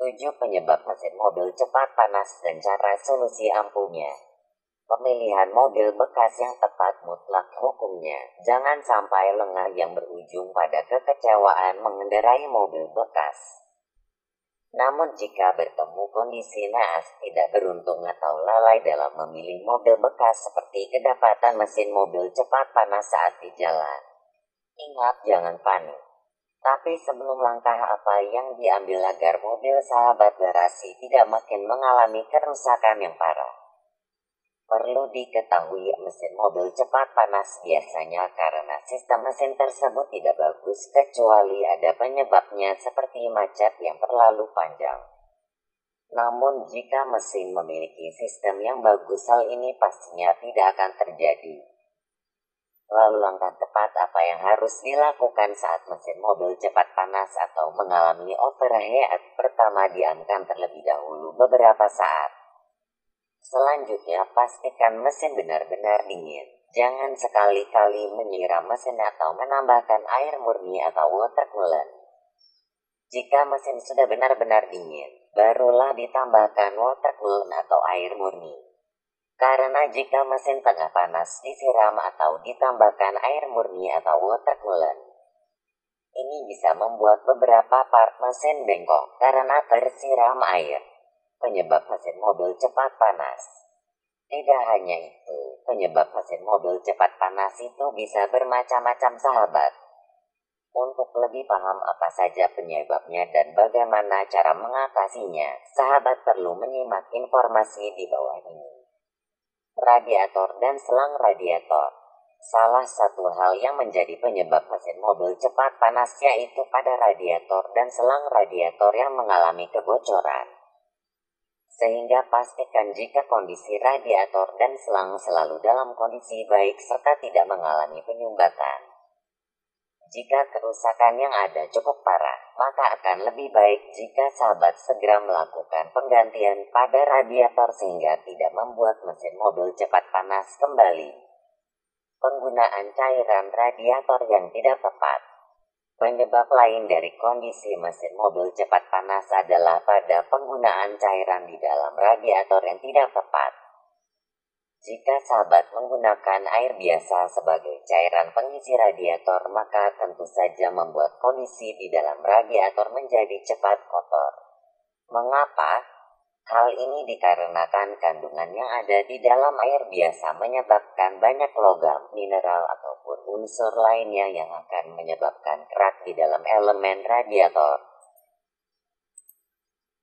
7. Penyebab mesin mobil cepat panas dan cara solusi ampuhnya. Pemilihan mobil bekas yang tepat mutlak hukumnya. Jangan sampai lengah yang berujung pada kekecewaan mengendarai mobil bekas. Namun jika bertemu kondisi naas, tidak beruntung atau lalai dalam memilih mobil bekas seperti kedapatan mesin mobil cepat panas saat di jalan. Ingat jangan panik. Tapi sebelum langkah apa yang diambil agar mobil sahabat garasi tidak makin mengalami kerusakan yang parah. Perlu diketahui mesin mobil cepat panas biasanya karena sistem mesin tersebut tidak bagus kecuali ada penyebabnya seperti macet yang terlalu panjang. Namun jika mesin memiliki sistem yang bagus hal ini pastinya tidak akan terjadi. Lalu langkah tepat apa yang harus dilakukan saat mesin mobil cepat panas atau mengalami overheat pertama diamkan terlebih dahulu beberapa saat. Selanjutnya pastikan mesin benar-benar dingin. Jangan sekali-kali menyiram mesin atau menambahkan air murni atau water coolant. Jika mesin sudah benar-benar dingin, barulah ditambahkan water coolant atau air murni. Karena jika mesin tengah panas disiram atau ditambahkan air murni atau water coolant, ini bisa membuat beberapa part mesin bengkok karena tersiram air, penyebab mesin mobil cepat panas. Tidak hanya itu, penyebab mesin mobil cepat panas itu bisa bermacam-macam sahabat. Untuk lebih paham apa saja penyebabnya dan bagaimana cara mengatasinya, sahabat perlu menyimak informasi di bawah ini radiator dan selang radiator. Salah satu hal yang menjadi penyebab mesin mobil cepat panas yaitu pada radiator dan selang radiator yang mengalami kebocoran. Sehingga pastikan jika kondisi radiator dan selang selalu dalam kondisi baik serta tidak mengalami penyumbatan. Jika kerusakan yang ada cukup parah, maka akan lebih baik jika sahabat segera melakukan penggantian pada radiator sehingga tidak membuat mesin mobil cepat panas kembali. Penggunaan cairan radiator yang tidak tepat Penyebab lain dari kondisi mesin mobil cepat panas adalah pada penggunaan cairan di dalam radiator yang tidak tepat. Jika sahabat menggunakan air biasa sebagai cairan pengisi radiator, maka tentu saja membuat kondisi di dalam radiator menjadi cepat kotor. Mengapa? Hal ini dikarenakan kandungan yang ada di dalam air biasa menyebabkan banyak logam, mineral, ataupun unsur lainnya yang akan menyebabkan kerak di dalam elemen radiator.